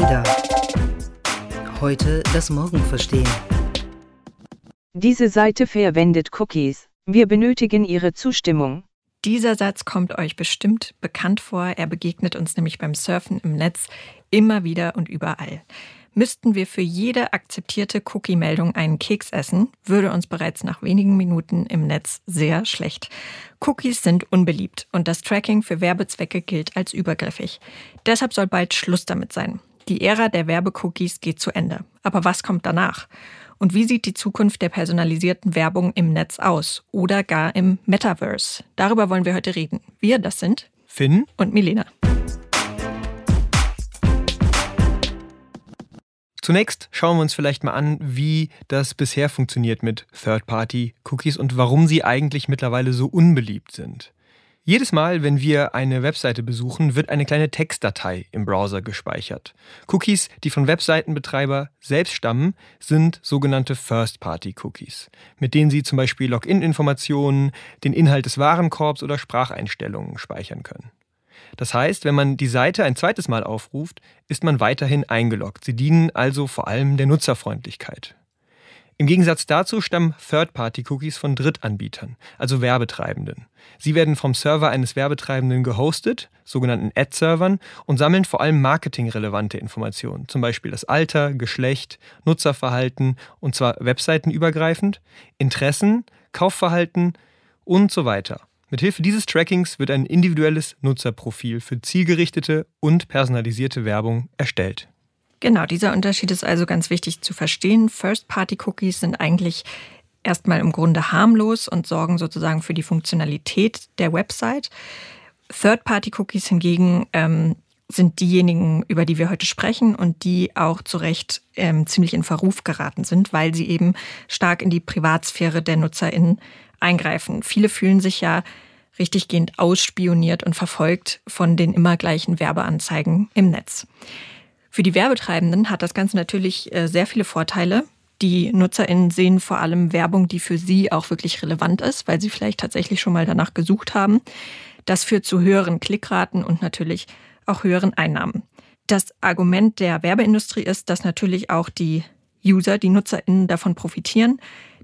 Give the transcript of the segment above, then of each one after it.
Ada. Heute das Morgen verstehen. Diese Seite verwendet Cookies. Wir benötigen Ihre Zustimmung. Dieser Satz kommt euch bestimmt bekannt vor. Er begegnet uns nämlich beim Surfen im Netz immer wieder und überall. Müssten wir für jede akzeptierte Cookie-Meldung einen Keks essen, würde uns bereits nach wenigen Minuten im Netz sehr schlecht. Cookies sind unbeliebt und das Tracking für Werbezwecke gilt als übergriffig. Deshalb soll bald Schluss damit sein. Die Ära der Werbecookies geht zu Ende. Aber was kommt danach? Und wie sieht die Zukunft der personalisierten Werbung im Netz aus oder gar im Metaverse? Darüber wollen wir heute reden. Wir, das sind Finn und Milena. Zunächst schauen wir uns vielleicht mal an, wie das bisher funktioniert mit Third-Party-Cookies und warum sie eigentlich mittlerweile so unbeliebt sind. Jedes Mal, wenn wir eine Webseite besuchen, wird eine kleine Textdatei im Browser gespeichert. Cookies, die von Webseitenbetreiber selbst stammen, sind sogenannte First-Party-Cookies, mit denen Sie zum Beispiel Login-Informationen, den Inhalt des Warenkorbs oder Spracheinstellungen speichern können. Das heißt, wenn man die Seite ein zweites Mal aufruft, ist man weiterhin eingeloggt. Sie dienen also vor allem der Nutzerfreundlichkeit. Im Gegensatz dazu stammen Third-Party-Cookies von Drittanbietern, also Werbetreibenden. Sie werden vom Server eines Werbetreibenden gehostet, sogenannten Ad-Servern, und sammeln vor allem marketingrelevante Informationen, zum Beispiel das Alter, Geschlecht, Nutzerverhalten, und zwar webseitenübergreifend, Interessen, Kaufverhalten und so weiter. Mithilfe dieses Trackings wird ein individuelles Nutzerprofil für zielgerichtete und personalisierte Werbung erstellt. Genau, dieser Unterschied ist also ganz wichtig zu verstehen. First-Party-Cookies sind eigentlich erstmal im Grunde harmlos und sorgen sozusagen für die Funktionalität der Website. Third-Party-Cookies hingegen ähm, sind diejenigen, über die wir heute sprechen und die auch zu Recht ähm, ziemlich in Verruf geraten sind, weil sie eben stark in die Privatsphäre der NutzerInnen eingreifen. Viele fühlen sich ja richtiggehend ausspioniert und verfolgt von den immer gleichen Werbeanzeigen im Netz. Für die Werbetreibenden hat das Ganze natürlich äh, sehr viele Vorteile. Die NutzerInnen sehen vor allem Werbung, die für sie auch wirklich relevant ist, weil sie vielleicht tatsächlich schon mal danach gesucht haben. Das führt zu höheren Klickraten und natürlich auch höheren Einnahmen. Das Argument der Werbeindustrie ist, dass natürlich auch die User, die NutzerInnen davon profitieren,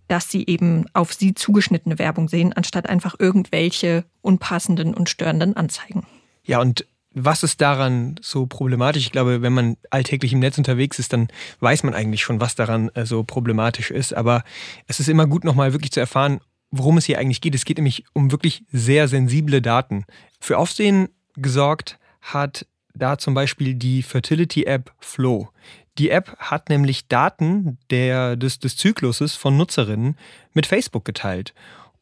dass sie eben auf sie zugeschnittene Werbung sehen, anstatt einfach irgendwelche unpassenden und störenden Anzeigen. Ja, und was ist daran so problematisch? Ich glaube, wenn man alltäglich im Netz unterwegs ist, dann weiß man eigentlich schon, was daran äh, so problematisch ist. Aber es ist immer gut, nochmal wirklich zu erfahren, worum es hier eigentlich geht. Es geht nämlich um wirklich sehr sensible Daten. Für Aufsehen gesorgt hat da zum Beispiel die Fertility-App Flow. Die App hat nämlich Daten der, des, des Zykluses von Nutzerinnen mit Facebook geteilt,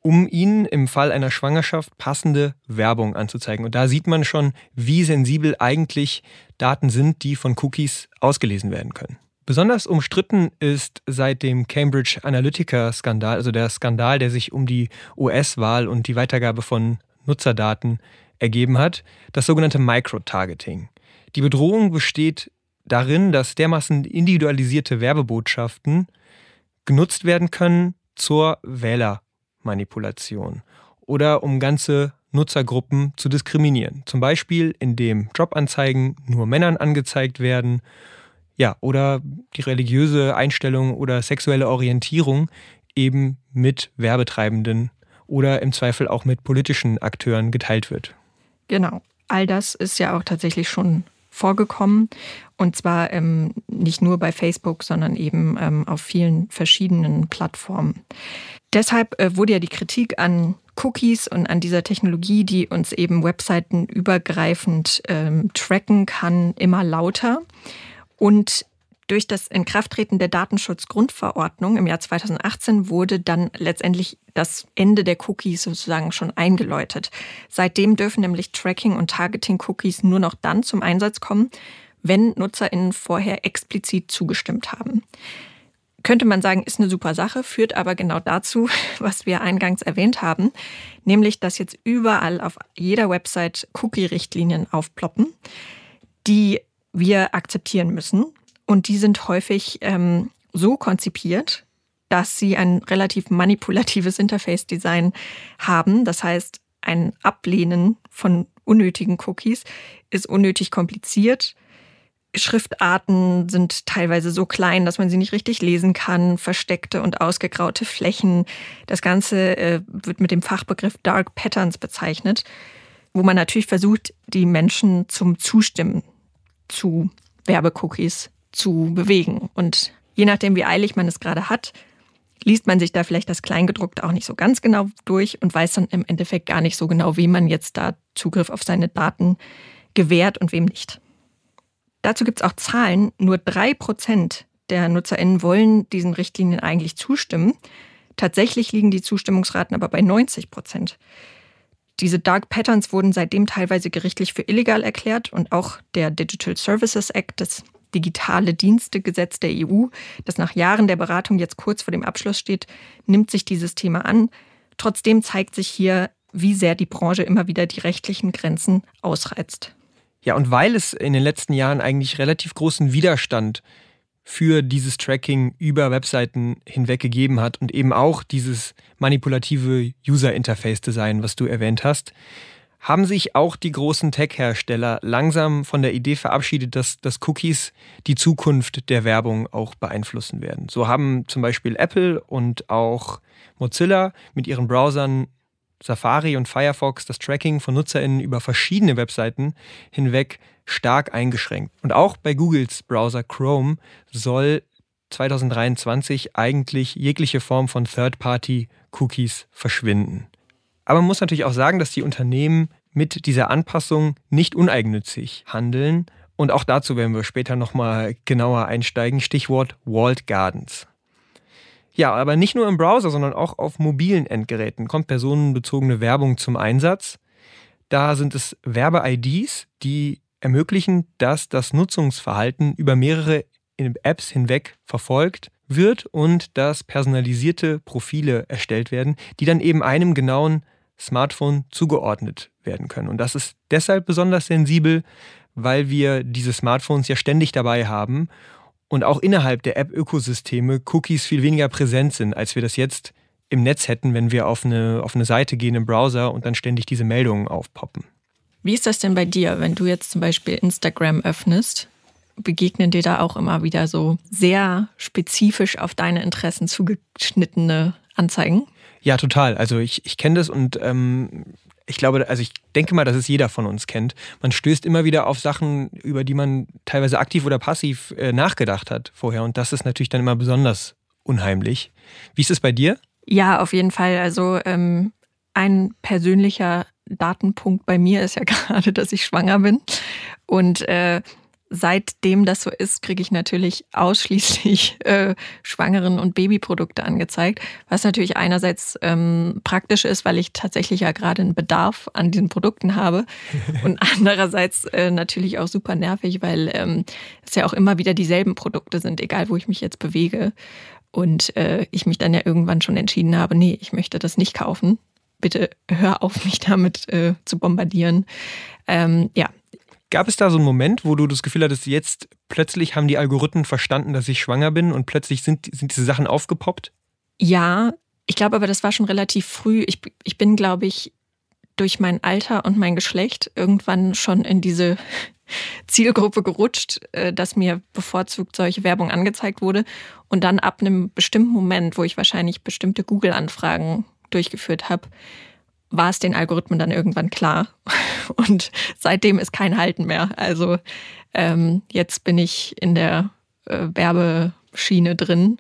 um ihnen im Fall einer Schwangerschaft passende Werbung anzuzeigen. Und da sieht man schon, wie sensibel eigentlich Daten sind, die von Cookies ausgelesen werden können. Besonders umstritten ist seit dem Cambridge Analytica-Skandal, also der Skandal, der sich um die US-Wahl und die Weitergabe von Nutzerdaten ergeben hat, das sogenannte Microtargeting. Die Bedrohung besteht darin, dass dermaßen individualisierte Werbebotschaften genutzt werden können zur Wählermanipulation oder um ganze Nutzergruppen zu diskriminieren. Zum Beispiel, indem Jobanzeigen nur Männern angezeigt werden, ja, oder die religiöse Einstellung oder sexuelle Orientierung eben mit Werbetreibenden oder im Zweifel auch mit politischen Akteuren geteilt wird. Genau. All das ist ja auch tatsächlich schon vorgekommen. Und zwar ähm, nicht nur bei Facebook, sondern eben ähm, auf vielen verschiedenen Plattformen. Deshalb äh, wurde ja die Kritik an Cookies und an dieser Technologie, die uns eben Webseiten übergreifend ähm, tracken kann, immer lauter. Und durch das Inkrafttreten der Datenschutzgrundverordnung im Jahr 2018 wurde dann letztendlich das Ende der Cookies sozusagen schon eingeläutet. Seitdem dürfen nämlich Tracking- und Targeting-Cookies nur noch dann zum Einsatz kommen, wenn NutzerInnen vorher explizit zugestimmt haben. Könnte man sagen, ist eine super Sache, führt aber genau dazu, was wir eingangs erwähnt haben, nämlich dass jetzt überall auf jeder Website Cookie-Richtlinien aufploppen, die wir akzeptieren müssen und die sind häufig ähm, so konzipiert, dass sie ein relativ manipulatives Interface-Design haben. Das heißt, ein Ablehnen von unnötigen Cookies ist unnötig kompliziert, Schriftarten sind teilweise so klein, dass man sie nicht richtig lesen kann, versteckte und ausgegraute Flächen. Das Ganze äh, wird mit dem Fachbegriff Dark Patterns bezeichnet, wo man natürlich versucht, die Menschen zum Zustimmen zu Werbecookies zu bewegen. Und je nachdem, wie eilig man es gerade hat, liest man sich da vielleicht das Kleingedruckte auch nicht so ganz genau durch und weiß dann im Endeffekt gar nicht so genau, wem man jetzt da Zugriff auf seine Daten gewährt und wem nicht. Dazu gibt es auch Zahlen. Nur drei Prozent der NutzerInnen wollen diesen Richtlinien eigentlich zustimmen. Tatsächlich liegen die Zustimmungsraten aber bei 90 Prozent. Diese Dark Patterns wurden seitdem teilweise gerichtlich für illegal erklärt und auch der Digital Services Act, das digitale Dienstegesetz der EU, das nach Jahren der Beratung jetzt kurz vor dem Abschluss steht, nimmt sich dieses Thema an. Trotzdem zeigt sich hier, wie sehr die Branche immer wieder die rechtlichen Grenzen ausreizt. Ja, und weil es in den letzten Jahren eigentlich relativ großen Widerstand für dieses Tracking über Webseiten hinweg gegeben hat und eben auch dieses manipulative User-Interface-Design, was du erwähnt hast, haben sich auch die großen Tech-Hersteller langsam von der Idee verabschiedet, dass, dass Cookies die Zukunft der Werbung auch beeinflussen werden. So haben zum Beispiel Apple und auch Mozilla mit ihren Browsern Safari und Firefox das Tracking von NutzerInnen über verschiedene Webseiten hinweg stark eingeschränkt. Und auch bei Googles Browser Chrome soll 2023 eigentlich jegliche Form von Third-Party-Cookies verschwinden. Aber man muss natürlich auch sagen, dass die Unternehmen mit dieser Anpassung nicht uneigennützig handeln. Und auch dazu werden wir später nochmal genauer einsteigen. Stichwort Walled Gardens. Ja, aber nicht nur im Browser, sondern auch auf mobilen Endgeräten kommt personenbezogene Werbung zum Einsatz. Da sind es Werbe-IDs, die ermöglichen, dass das Nutzungsverhalten über mehrere Apps hinweg verfolgt wird und dass personalisierte Profile erstellt werden, die dann eben einem genauen Smartphone zugeordnet werden können. Und das ist deshalb besonders sensibel, weil wir diese Smartphones ja ständig dabei haben und auch innerhalb der App-Ökosysteme Cookies viel weniger präsent sind, als wir das jetzt im Netz hätten, wenn wir auf eine, auf eine Seite gehen im Browser und dann ständig diese Meldungen aufpoppen. Wie ist das denn bei dir, wenn du jetzt zum Beispiel Instagram öffnest? Begegnen dir da auch immer wieder so sehr spezifisch auf deine Interessen zugeschnittene Anzeigen? Ja, total. Also ich, ich kenne das und ähm, ich glaube, also ich denke mal, dass es jeder von uns kennt. Man stößt immer wieder auf Sachen, über die man teilweise aktiv oder passiv äh, nachgedacht hat vorher. Und das ist natürlich dann immer besonders unheimlich. Wie ist es bei dir? Ja, auf jeden Fall. Also ähm, ein persönlicher Datenpunkt bei mir ist ja gerade, dass ich schwanger bin. Und äh, seitdem das so ist, kriege ich natürlich ausschließlich äh, Schwangeren- und Babyprodukte angezeigt, was natürlich einerseits ähm, praktisch ist, weil ich tatsächlich ja gerade einen Bedarf an diesen Produkten habe und andererseits äh, natürlich auch super nervig, weil ähm, es ja auch immer wieder dieselben Produkte sind, egal wo ich mich jetzt bewege. Und äh, ich mich dann ja irgendwann schon entschieden habe, nee, ich möchte das nicht kaufen. Bitte hör auf, mich damit äh, zu bombardieren. Ähm, ja, Gab es da so einen Moment, wo du das Gefühl hattest, jetzt plötzlich haben die Algorithmen verstanden, dass ich schwanger bin und plötzlich sind, sind diese Sachen aufgepoppt? Ja, ich glaube aber, das war schon relativ früh. Ich, ich bin, glaube ich, durch mein Alter und mein Geschlecht irgendwann schon in diese Zielgruppe gerutscht, äh, dass mir bevorzugt solche Werbung angezeigt wurde. Und dann ab einem bestimmten Moment, wo ich wahrscheinlich bestimmte Google-Anfragen durchgeführt habe, war es den Algorithmen dann irgendwann klar. Und seitdem ist kein Halten mehr. Also ähm, jetzt bin ich in der äh, Werbeschiene drin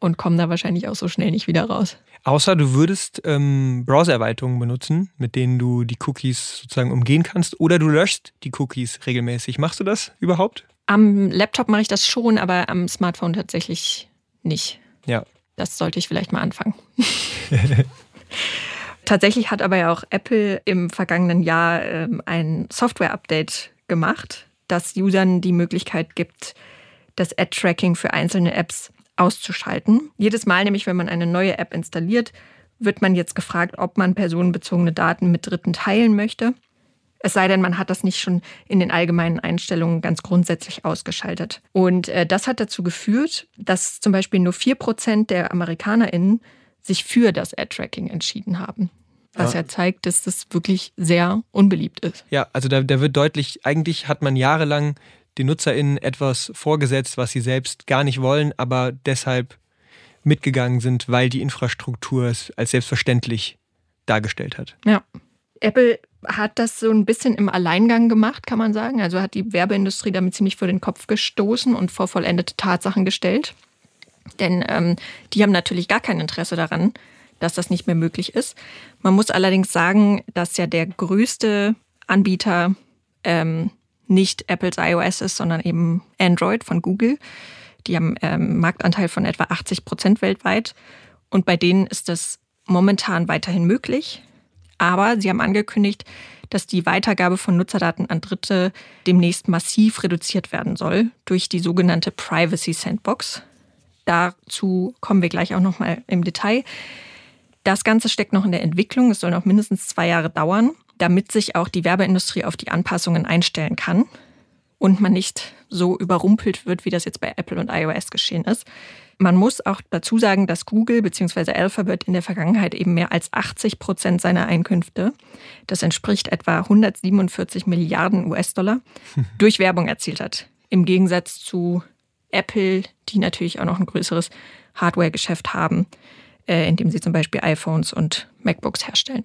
und komme da wahrscheinlich auch so schnell nicht wieder raus. Außer du würdest ähm, Browser-Erweiterungen benutzen, mit denen du die Cookies sozusagen umgehen kannst, oder du löschst die Cookies regelmäßig. Machst du das überhaupt? Am Laptop mache ich das schon, aber am Smartphone tatsächlich nicht. Ja. Das sollte ich vielleicht mal anfangen. Tatsächlich hat aber ja auch Apple im vergangenen Jahr ähm, ein Software-Update gemacht, das Usern die Möglichkeit gibt, das Ad-Tracking für einzelne Apps auszuschalten. Jedes Mal nämlich, wenn man eine neue App installiert, wird man jetzt gefragt, ob man personenbezogene Daten mit Dritten teilen möchte. Es sei denn, man hat das nicht schon in den allgemeinen Einstellungen ganz grundsätzlich ausgeschaltet. Und äh, das hat dazu geführt, dass zum Beispiel nur 4% der AmerikanerInnen sich für das Ad-Tracking entschieden haben. Was ja. ja. zeigt, dass das wirklich sehr unbeliebt ist. Ja, also da, da wird deutlich, eigentlich hat man jahrelang den NutzerInnen etwas vorgesetzt, was sie selbst gar nicht wollen, aber deshalb mitgegangen sind, weil die Infrastruktur es als selbstverständlich dargestellt hat. Ja. Apple hat das so ein bisschen im Alleingang gemacht, kann man sagen. Also hat die Werbeindustrie damit ziemlich vor den Kopf gestoßen und vor vollendete Tatsachen gestellt. Denn ähm, die haben natürlich gar kein Interesse daran, dass das nicht mehr möglich ist. Man muss allerdings sagen, dass ja der größte Anbieter ähm, nicht Apples iOS ist, sondern eben Android von Google. Die haben ähm, Marktanteil von etwa 80 Prozent weltweit. Und bei denen ist das momentan weiterhin möglich. Aber sie haben angekündigt, dass die Weitergabe von Nutzerdaten an Dritte demnächst massiv reduziert werden soll durch die sogenannte Privacy Sandbox. Dazu kommen wir gleich auch noch mal im Detail. Das Ganze steckt noch in der Entwicklung. Es soll noch mindestens zwei Jahre dauern, damit sich auch die Werbeindustrie auf die Anpassungen einstellen kann und man nicht so überrumpelt wird, wie das jetzt bei Apple und iOS geschehen ist. Man muss auch dazu sagen, dass Google bzw. Alphabet in der Vergangenheit eben mehr als 80 Prozent seiner Einkünfte, das entspricht etwa 147 Milliarden US-Dollar, durch Werbung erzielt hat. Im Gegensatz zu Apple, die natürlich auch noch ein größeres Hardware-Geschäft haben, äh, indem sie zum Beispiel iPhones und MacBooks herstellen.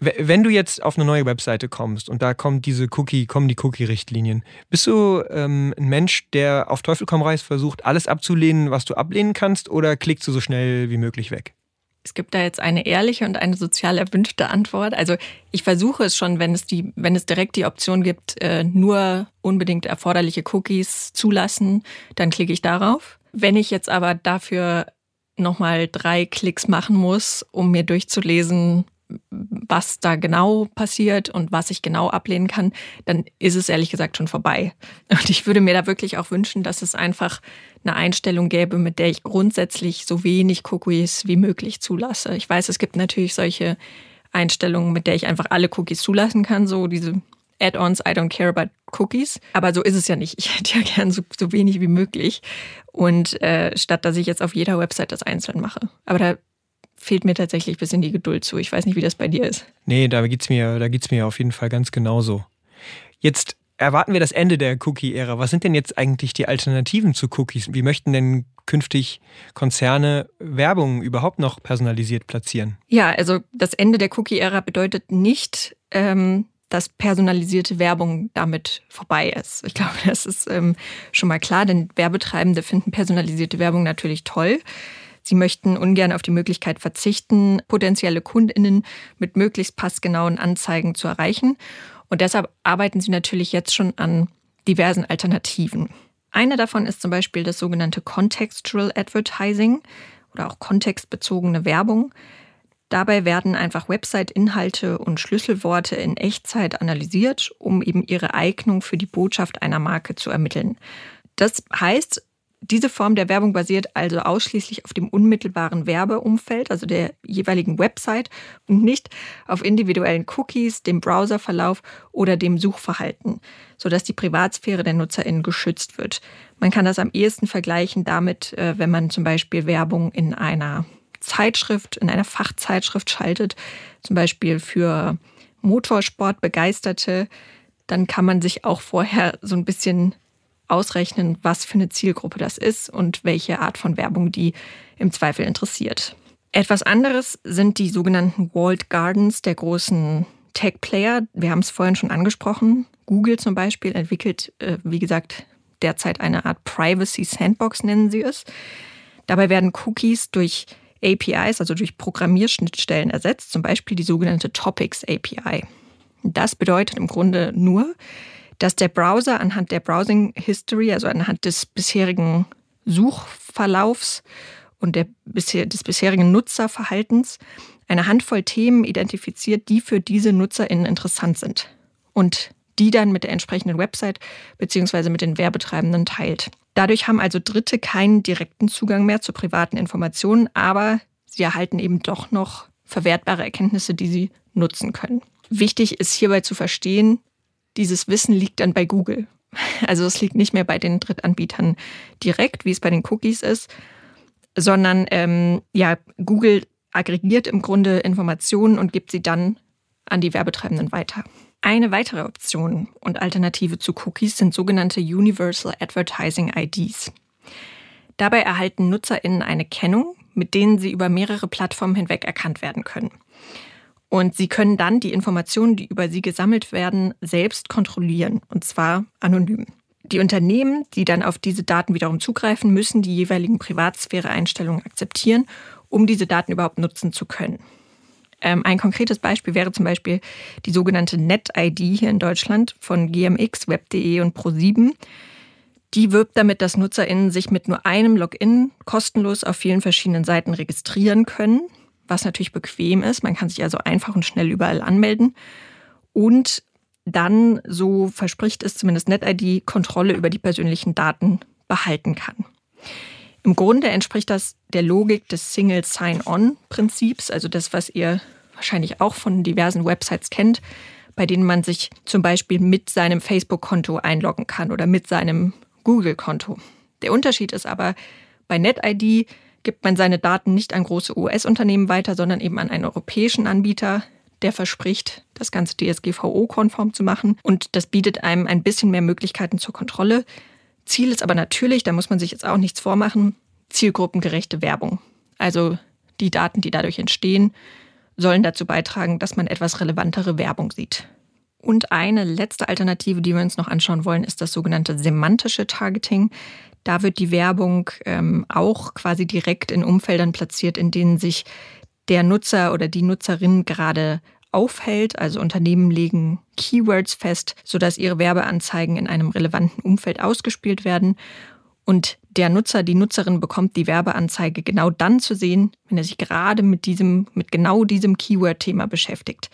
Wenn du jetzt auf eine neue Webseite kommst und da kommt diese Cookie, kommen die Cookie-Richtlinien, bist du ähm, ein Mensch, der auf Teufel komm raus versucht, alles abzulehnen, was du ablehnen kannst, oder klickst du so schnell wie möglich weg? Es gibt da jetzt eine ehrliche und eine sozial erwünschte Antwort. Also ich versuche es schon, wenn es die, wenn es direkt die Option gibt, äh, nur unbedingt erforderliche Cookies zulassen, dann klicke ich darauf. Wenn ich jetzt aber dafür nochmal drei Klicks machen muss, um mir durchzulesen, was da genau passiert und was ich genau ablehnen kann, dann ist es ehrlich gesagt schon vorbei. Und ich würde mir da wirklich auch wünschen, dass es einfach eine Einstellung gäbe, mit der ich grundsätzlich so wenig Cookies wie möglich zulasse. Ich weiß, es gibt natürlich solche Einstellungen, mit der ich einfach alle Cookies zulassen kann, so diese Add-ons, I don't care about Cookies. Aber so ist es ja nicht. Ich hätte ja gern so, so wenig wie möglich. Und äh, statt dass ich jetzt auf jeder Website das einzeln mache. Aber da fehlt mir tatsächlich ein bisschen die Geduld zu. Ich weiß nicht, wie das bei dir ist. Nee, da geht es mir, mir auf jeden Fall ganz genauso. Jetzt erwarten wir das Ende der Cookie-Ära. Was sind denn jetzt eigentlich die Alternativen zu Cookies? Wie möchten denn künftig Konzerne Werbung überhaupt noch personalisiert platzieren? Ja, also das Ende der Cookie-Ära bedeutet nicht, ähm, dass personalisierte Werbung damit vorbei ist. Ich glaube, das ist ähm, schon mal klar, denn Werbetreibende finden personalisierte Werbung natürlich toll. Sie möchten ungern auf die Möglichkeit verzichten, potenzielle Kundinnen mit möglichst passgenauen Anzeigen zu erreichen. Und deshalb arbeiten sie natürlich jetzt schon an diversen Alternativen. Eine davon ist zum Beispiel das sogenannte Contextual Advertising oder auch kontextbezogene Werbung. Dabei werden einfach Website-Inhalte und Schlüsselworte in Echtzeit analysiert, um eben ihre Eignung für die Botschaft einer Marke zu ermitteln. Das heißt, diese Form der Werbung basiert also ausschließlich auf dem unmittelbaren Werbeumfeld, also der jeweiligen Website und nicht auf individuellen Cookies, dem Browserverlauf oder dem Suchverhalten, sodass die Privatsphäre der NutzerInnen geschützt wird. Man kann das am ehesten vergleichen damit, äh, wenn man zum Beispiel Werbung in einer Zeitschrift, in einer Fachzeitschrift schaltet, zum Beispiel für Motorsportbegeisterte, dann kann man sich auch vorher so ein bisschen ausrechnen, was für eine Zielgruppe das ist und welche Art von Werbung die im Zweifel interessiert. Etwas anderes sind die sogenannten Walled Gardens der großen Tech-Player. Wir haben es vorhin schon angesprochen. Google zum Beispiel entwickelt, äh, wie gesagt, derzeit eine Art Privacy Sandbox, nennen sie es. Dabei werden Cookies durch APIs, also durch Programmierschnittstellen ersetzt, zum Beispiel die sogenannte Topics API. Das bedeutet im Grunde nur, dass der Browser anhand der Browsing History, also anhand des bisherigen Suchverlaufs und der, des bisherigen Nutzerverhaltens, eine Handvoll Themen identifiziert, die für diese NutzerInnen interessant sind und die dann mit der entsprechenden Website bzw. mit den Werbetreibenden teilt. Dadurch haben also Dritte keinen direkten Zugang mehr zu privaten Informationen, aber sie erhalten eben doch noch verwertbare Erkenntnisse, die sie nutzen können. Wichtig ist hierbei zu verstehen, dieses Wissen liegt dann bei Google. Also es liegt nicht mehr bei den Drittanbietern direkt, wie es bei den Cookies ist, sondern ähm, ja, Google aggregiert im Grunde Informationen und gibt sie dann an die Werbetreibenden weiter. Eine weitere Option und Alternative zu Cookies sind sogenannte Universal Advertising IDs. Dabei erhalten NutzerInnen eine Kennung, mit denen sie über mehrere Plattformen hinweg erkannt werden können. Und sie können dann die Informationen, die über sie gesammelt werden, selbst kontrollieren, und zwar anonym. Die Unternehmen, die dann auf diese Daten wiederum zugreifen, müssen die jeweiligen Privatsphäre-Einstellungen akzeptieren, um diese Daten überhaupt nutzen zu können. Ähm, ein konkretes Beispiel wäre zum Beispiel die sogenannte NetID hier in Deutschland von GMX, Web.de und Pro7. Die wirbt damit, dass NutzerInnen sich mit nur einem Login kostenlos auf vielen verschiedenen Seiten registrieren können, was natürlich bequem ist. Man kann sich also einfach und schnell überall anmelden. Und dann, so verspricht es zumindest NetID, Kontrolle über die persönlichen Daten behalten kann. Im Grunde entspricht das der Logik des Single Sign-On-Prinzips, also das, was ihr wahrscheinlich auch von diversen Websites kennt, bei denen man sich zum Beispiel mit seinem Facebook-Konto einloggen kann oder mit seinem Google-Konto. Der Unterschied ist aber, bei NetID gibt man seine Daten nicht an große US-Unternehmen weiter, sondern eben an einen europäischen Anbieter, der verspricht, das Ganze DSGVO-konform zu machen. Und das bietet einem ein bisschen mehr Möglichkeiten zur Kontrolle. Ziel ist aber natürlich, da muss man sich jetzt auch nichts vormachen, zielgruppengerechte Werbung. Also die Daten, die dadurch entstehen, sollen dazu beitragen, dass man etwas relevantere Werbung sieht. Und eine letzte Alternative, die wir uns noch anschauen wollen, ist das sogenannte semantische Targeting. Da wird die Werbung ähm, auch quasi direkt in Umfeldern platziert, in denen sich der Nutzer oder die Nutzerin gerade aufhält. Also Unternehmen legen Keywords fest, sodass ihre Werbeanzeigen in einem relevanten Umfeld ausgespielt werden. Und der Nutzer, die Nutzerin bekommt die Werbeanzeige genau dann zu sehen, wenn er sich gerade mit diesem, mit genau diesem Keyword-Thema beschäftigt.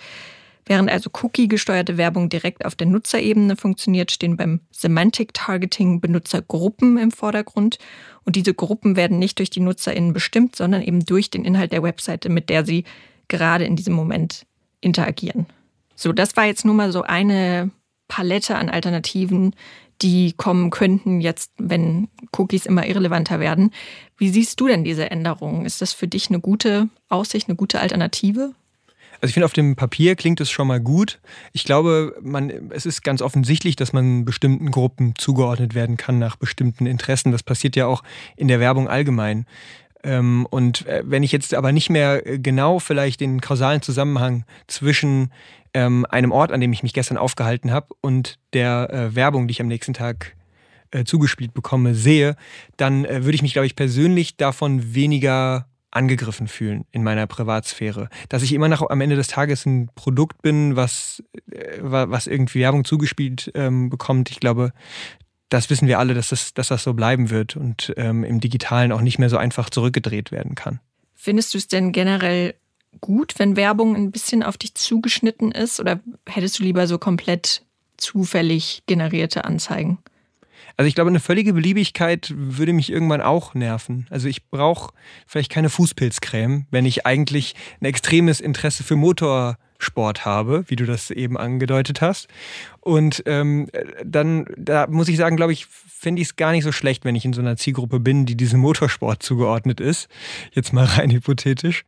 Während also Cookie-gesteuerte Werbung direkt auf der Nutzerebene funktioniert, stehen beim Semantic Targeting Benutzergruppen im Vordergrund. Und diese Gruppen werden nicht durch die NutzerInnen bestimmt, sondern eben durch den Inhalt der Webseite, mit der sie gerade in diesem Moment interagieren. So, das war jetzt nur mal so eine Palette an Alternativen, die kommen könnten jetzt, wenn Cookies immer irrelevanter werden. Wie siehst du denn diese Änderungen? Ist das für dich eine gute Aussicht, eine gute Alternative? Also ich finde, auf dem Papier klingt es schon mal gut. Ich glaube, man, es ist ganz offensichtlich, dass man bestimmten Gruppen zugeordnet werden kann nach bestimmten Interessen. Das passiert ja auch in der Werbung allgemein. Ähm, und äh, wenn ich jetzt aber nicht mehr genau vielleicht den kausalen Zusammenhang zwischen ähm, einem Ort, an dem ich mich gestern aufgehalten habe, und der äh, Werbung, die ich am nächsten Tag äh, zugespielt bekomme, sehe, dann würde ich mich, glaube ich, persönlich davon weniger angegriffen fühlen in meiner Privatsphäre. Dass ich immer noch am Ende des Tages ein Produkt bin, was, äh, was irgendwie Werbung zugespielt ähm, bekommt. Ich glaube, das wissen wir alle, dass das, dass das so bleiben wird und ähm, im Digitalen auch nicht mehr so einfach zurückgedreht werden kann. Findest du es denn generell gut, wenn Werbung ein bisschen auf dich zugeschnitten ist? Oder hättest du lieber so komplett zufällig generierte Anzeigen? Also ich glaube, eine völlige Beliebigkeit würde mich irgendwann auch nerven. Also ich brauche vielleicht keine Fußpilzcreme, wenn ich eigentlich ein extremes Interesse für Motorsport habe, wie du das eben angedeutet hast. Und ähm, dann, da muss ich sagen, glaube ich, finde ich es gar nicht so schlecht, wenn ich in so einer Zielgruppe bin, die diesem Motorsport zugeordnet ist. Jetzt mal rein hypothetisch.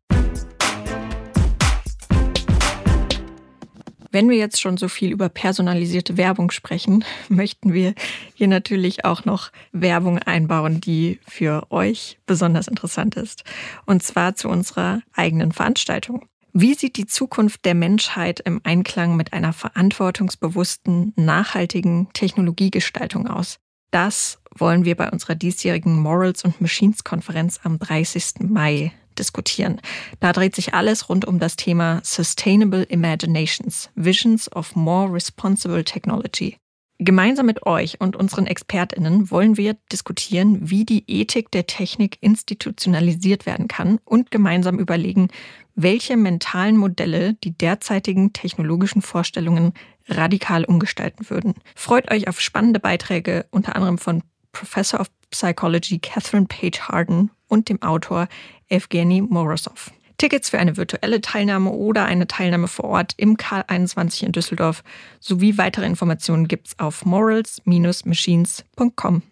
Wenn wir jetzt schon so viel über personalisierte Werbung sprechen, möchten wir hier natürlich auch noch Werbung einbauen, die für euch besonders interessant ist. Und zwar zu unserer eigenen Veranstaltung. Wie sieht die Zukunft der Menschheit im Einklang mit einer verantwortungsbewussten, nachhaltigen Technologiegestaltung aus? Das wollen wir bei unserer diesjährigen Morals und Machines Konferenz am 30. Mai diskutieren. Da dreht sich alles rund um das Thema Sustainable Imaginations, Visions of More Responsible Technology. Gemeinsam mit euch und unseren Expertinnen wollen wir diskutieren, wie die Ethik der Technik institutionalisiert werden kann und gemeinsam überlegen, welche mentalen Modelle die derzeitigen technologischen Vorstellungen radikal umgestalten würden. Freut euch auf spannende Beiträge, unter anderem von Professor of Psychology Catherine Page Harden und dem Autor Evgeny Morozov. Tickets für eine virtuelle Teilnahme oder eine Teilnahme vor Ort im K21 in Düsseldorf sowie weitere Informationen gibt's auf morals-machines.com.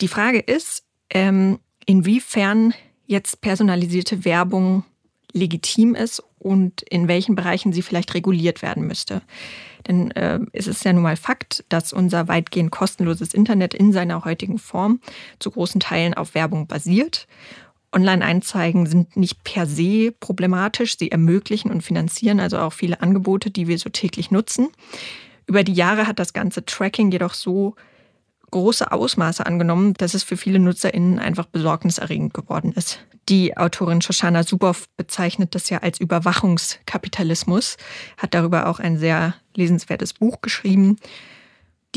Die Frage ist, ähm, inwiefern jetzt personalisierte Werbung legitim ist und in welchen Bereichen sie vielleicht reguliert werden müsste. Denn äh, es ist ja nun mal Fakt, dass unser weitgehend kostenloses Internet in seiner heutigen Form zu großen Teilen auf Werbung basiert. Online-Einzeigen sind nicht per se problematisch. Sie ermöglichen und finanzieren also auch viele Angebote, die wir so täglich nutzen. Über die Jahre hat das ganze Tracking jedoch so große Ausmaße angenommen, dass es für viele NutzerInnen einfach besorgniserregend geworden ist. Die Autorin Shoshana Zuboff bezeichnet das ja als Überwachungskapitalismus, hat darüber auch ein sehr lesenswertes Buch geschrieben.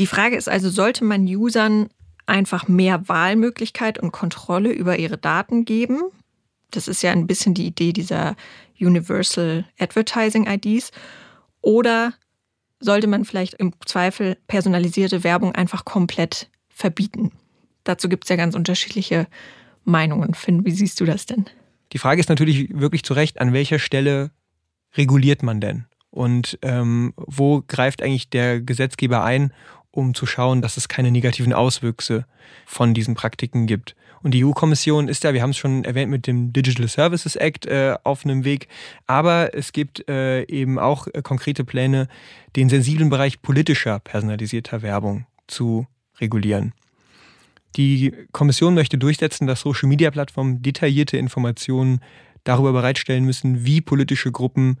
Die Frage ist also, sollte man Usern einfach mehr Wahlmöglichkeit und Kontrolle über ihre Daten geben? Das ist ja ein bisschen die Idee dieser Universal Advertising IDs. Oder sollte man vielleicht im Zweifel personalisierte Werbung einfach komplett verbieten. Dazu gibt es ja ganz unterschiedliche Meinungen. Finn, wie siehst du das denn? Die Frage ist natürlich wirklich zu Recht, an welcher Stelle reguliert man denn? Und ähm, wo greift eigentlich der Gesetzgeber ein, um zu schauen, dass es keine negativen Auswüchse von diesen Praktiken gibt? Und die EU-Kommission ist ja, wir haben es schon erwähnt, mit dem Digital Services Act äh, auf einem Weg. Aber es gibt äh, eben auch äh, konkrete Pläne, den sensiblen Bereich politischer personalisierter Werbung zu regulieren. Die Kommission möchte durchsetzen, dass Social-Media-Plattformen detaillierte Informationen darüber bereitstellen müssen, wie politische Gruppen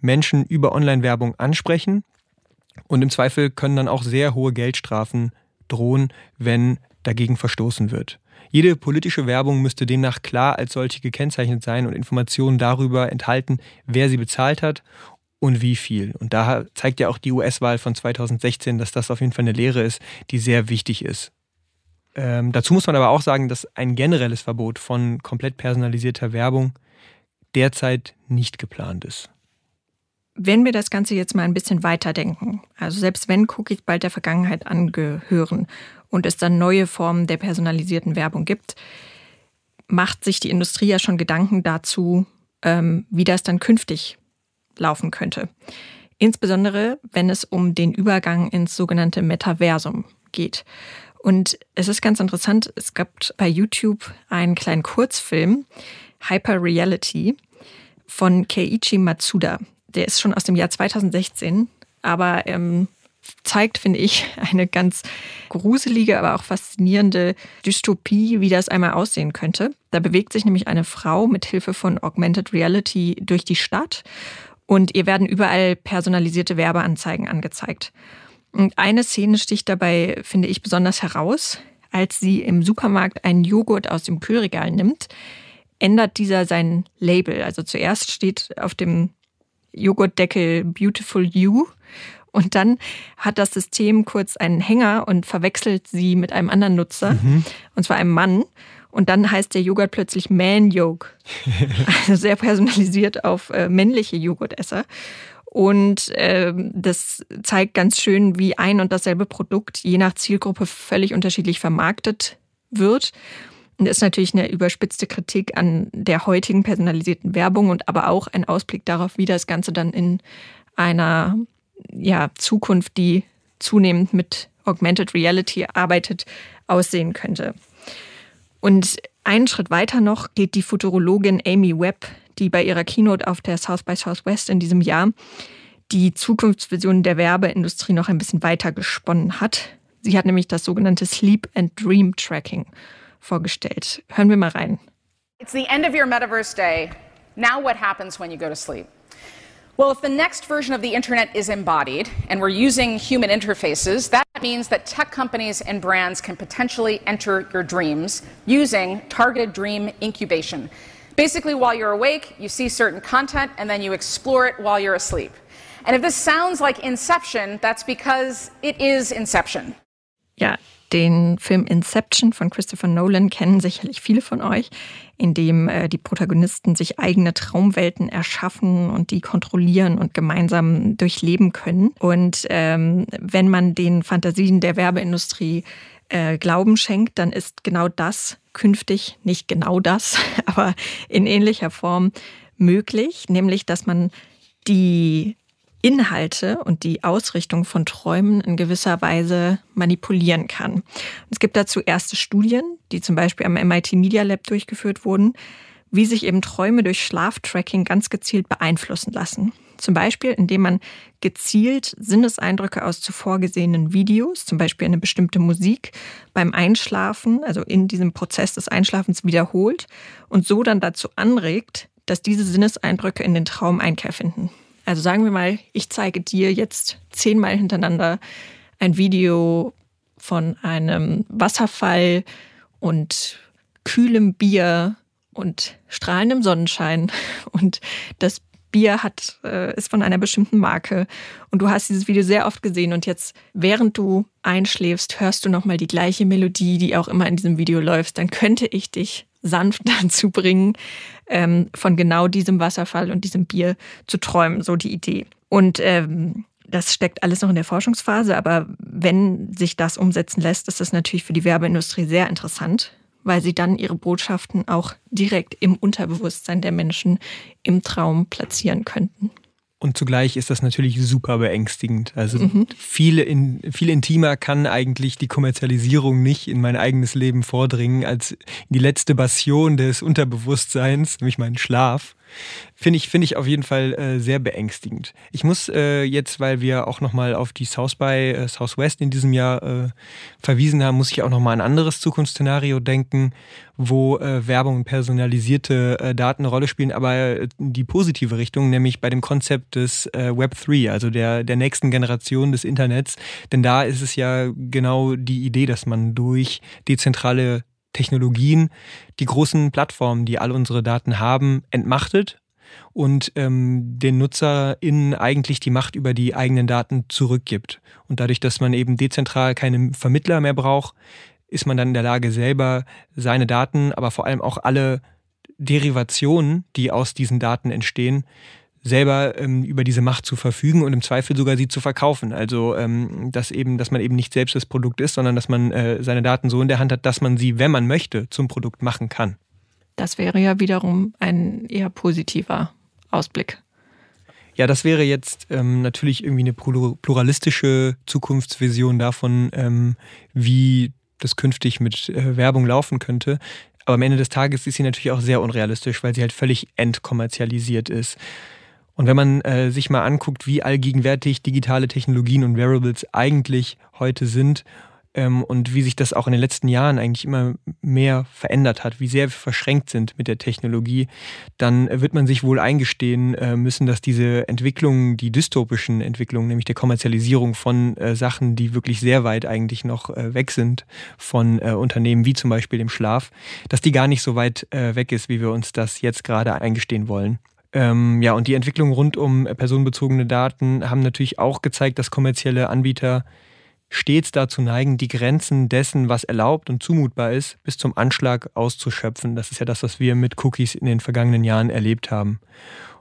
Menschen über Online-Werbung ansprechen. Und im Zweifel können dann auch sehr hohe Geldstrafen drohen, wenn dagegen verstoßen wird. Jede politische Werbung müsste demnach klar als solche gekennzeichnet sein und Informationen darüber enthalten, wer sie bezahlt hat und wie viel. Und da zeigt ja auch die US-Wahl von 2016, dass das auf jeden Fall eine Lehre ist, die sehr wichtig ist. Ähm, dazu muss man aber auch sagen, dass ein generelles Verbot von komplett personalisierter Werbung derzeit nicht geplant ist. Wenn wir das Ganze jetzt mal ein bisschen weiterdenken, also selbst wenn Cookies bald der Vergangenheit angehören und es dann neue Formen der personalisierten Werbung gibt, macht sich die Industrie ja schon Gedanken dazu, ähm, wie das dann künftig laufen könnte. Insbesondere, wenn es um den Übergang ins sogenannte Metaversum geht. Und es ist ganz interessant, es gab bei YouTube einen kleinen Kurzfilm, Hyper Reality, von Keiichi Matsuda. Der ist schon aus dem Jahr 2016, aber ähm, zeigt, finde ich, eine ganz gruselige, aber auch faszinierende Dystopie, wie das einmal aussehen könnte. Da bewegt sich nämlich eine Frau mit Hilfe von Augmented Reality durch die Stadt und ihr werden überall personalisierte Werbeanzeigen angezeigt. Und eine Szene sticht dabei, finde ich, besonders heraus. Als sie im Supermarkt einen Joghurt aus dem Kühlregal nimmt, ändert dieser sein Label. Also zuerst steht auf dem Joghurtdeckel Beautiful You und dann hat das System kurz einen Hänger und verwechselt sie mit einem anderen Nutzer, mhm. und zwar einem Mann. Und dann heißt der Joghurt plötzlich Man Yolk. also sehr personalisiert auf äh, männliche Joghurtesser. Und äh, das zeigt ganz schön, wie ein und dasselbe Produkt je nach Zielgruppe völlig unterschiedlich vermarktet wird. Das ist natürlich eine überspitzte Kritik an der heutigen personalisierten Werbung und aber auch ein Ausblick darauf, wie das Ganze dann in einer ja, Zukunft, die zunehmend mit Augmented Reality arbeitet, aussehen könnte. Und einen Schritt weiter noch geht die Futurologin Amy Webb, die bei ihrer Keynote auf der South by Southwest in diesem Jahr die Zukunftsvision der Werbeindustrie noch ein bisschen weiter gesponnen hat. Sie hat nämlich das sogenannte Sleep and Dream Tracking vorgestellt. Hören wir mal rein. It's the end of your metaverse day. Now what happens when you go to sleep? Well, if the next version of the internet is embodied and we're using human interfaces, that means that tech companies and brands can potentially enter your dreams using targeted dream incubation. Basically, while you're awake, you see certain content and then you explore it while you're asleep. And if this sounds like Inception, that's because it is Inception. Ja, Den Film Inception von Christopher Nolan kennen sicherlich viele von euch, in dem äh, die Protagonisten sich eigene Traumwelten erschaffen und die kontrollieren und gemeinsam durchleben können. Und ähm, wenn man den Fantasien der Werbeindustrie äh, Glauben schenkt, dann ist genau das künftig, nicht genau das, aber in ähnlicher Form möglich, nämlich dass man die Inhalte und die Ausrichtung von Träumen in gewisser Weise manipulieren kann. Es gibt dazu erste Studien, die zum Beispiel am MIT Media Lab durchgeführt wurden, wie sich eben Träume durch Schlaftracking ganz gezielt beeinflussen lassen. Zum Beispiel, indem man gezielt Sinneseindrücke aus zuvor gesehenen Videos, zum Beispiel eine bestimmte Musik, beim Einschlafen, also in diesem Prozess des Einschlafens wiederholt und so dann dazu anregt, dass diese Sinneseindrücke in den Traum Einkehr finden. Also sagen wir mal, ich zeige dir jetzt zehnmal hintereinander ein Video von einem Wasserfall und kühlem Bier und strahlendem Sonnenschein. Und das Bier hat, äh, ist von einer bestimmten Marke. Und du hast dieses Video sehr oft gesehen. Und jetzt, während du einschläfst, hörst du nochmal die gleiche Melodie, die auch immer in diesem Video läuft, dann könnte ich dich sanft dazu bringen, ähm, von genau diesem Wasserfall und diesem Bier zu träumen, so die Idee. Und ähm, das steckt alles noch in der Forschungsphase, aber wenn sich das umsetzen lässt, ist das natürlich für die Werbeindustrie sehr interessant, weil sie dann ihre Botschaften auch direkt im Unterbewusstsein der Menschen im Traum platzieren könnten. Und zugleich ist das natürlich super beängstigend. Also mhm. viel, in, viel intimer kann eigentlich die Kommerzialisierung nicht in mein eigenes Leben vordringen als in die letzte Passion des Unterbewusstseins, nämlich meinen Schlaf. Finde ich, finde ich auf jeden Fall äh, sehr beängstigend. Ich muss äh, jetzt, weil wir auch nochmal auf die South by äh, Southwest in diesem Jahr äh, verwiesen haben, muss ich auch nochmal ein anderes Zukunftsszenario denken, wo äh, Werbung und personalisierte äh, Daten eine Rolle spielen, aber die positive Richtung, nämlich bei dem Konzept des Web 3, also der, der nächsten Generation des Internets. Denn da ist es ja genau die Idee, dass man durch dezentrale Technologien die großen Plattformen, die all unsere Daten haben, entmachtet und ähm, den NutzerInnen eigentlich die Macht über die eigenen Daten zurückgibt. Und dadurch, dass man eben dezentral keine Vermittler mehr braucht, ist man dann in der Lage, selber seine Daten, aber vor allem auch alle Derivationen, die aus diesen Daten entstehen, selber ähm, über diese Macht zu verfügen und im Zweifel sogar sie zu verkaufen. Also ähm, dass eben, dass man eben nicht selbst das Produkt ist, sondern dass man äh, seine Daten so in der Hand hat, dass man sie, wenn man möchte, zum Produkt machen kann. Das wäre ja wiederum ein eher positiver Ausblick. Ja, das wäre jetzt ähm, natürlich irgendwie eine pluralistische Zukunftsvision davon, ähm, wie das künftig mit äh, Werbung laufen könnte. Aber am Ende des Tages ist sie natürlich auch sehr unrealistisch, weil sie halt völlig entkommerzialisiert ist. Und wenn man äh, sich mal anguckt, wie allgegenwärtig digitale Technologien und Wearables eigentlich heute sind ähm, und wie sich das auch in den letzten Jahren eigentlich immer mehr verändert hat, wie sehr wir verschränkt sind mit der Technologie, dann wird man sich wohl eingestehen äh, müssen, dass diese Entwicklungen, die dystopischen Entwicklungen, nämlich der Kommerzialisierung von äh, Sachen, die wirklich sehr weit eigentlich noch äh, weg sind von äh, Unternehmen wie zum Beispiel dem Schlaf, dass die gar nicht so weit äh, weg ist, wie wir uns das jetzt gerade eingestehen wollen. Ähm, ja, und die Entwicklung rund um personenbezogene Daten haben natürlich auch gezeigt, dass kommerzielle Anbieter stets dazu neigen, die Grenzen dessen, was erlaubt und zumutbar ist, bis zum Anschlag auszuschöpfen. Das ist ja das, was wir mit Cookies in den vergangenen Jahren erlebt haben.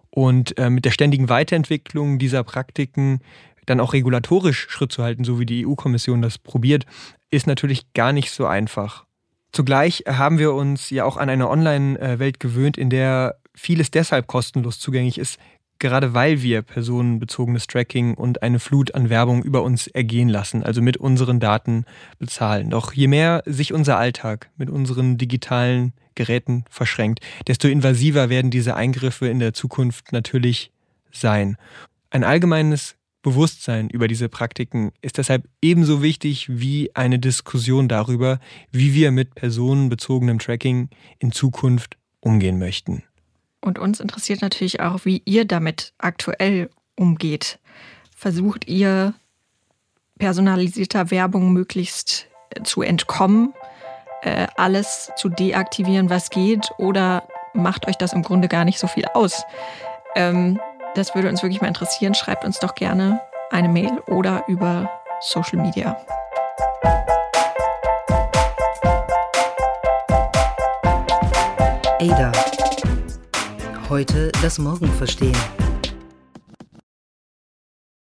Und äh, mit der ständigen Weiterentwicklung dieser Praktiken dann auch regulatorisch Schritt zu halten, so wie die EU-Kommission das probiert, ist natürlich gar nicht so einfach. Zugleich haben wir uns ja auch an eine Online-Welt gewöhnt, in der vieles deshalb kostenlos zugänglich ist, gerade weil wir personenbezogenes Tracking und eine Flut an Werbung über uns ergehen lassen, also mit unseren Daten bezahlen. Doch je mehr sich unser Alltag mit unseren digitalen Geräten verschränkt, desto invasiver werden diese Eingriffe in der Zukunft natürlich sein. Ein allgemeines Bewusstsein über diese Praktiken ist deshalb ebenso wichtig wie eine Diskussion darüber, wie wir mit personenbezogenem Tracking in Zukunft umgehen möchten. Und uns interessiert natürlich auch, wie ihr damit aktuell umgeht. Versucht ihr personalisierter Werbung möglichst äh, zu entkommen, äh, alles zu deaktivieren, was geht, oder macht euch das im Grunde gar nicht so viel aus? Ähm, das würde uns wirklich mal interessieren. Schreibt uns doch gerne eine Mail oder über Social Media. Ada. Heute das Morgen verstehen.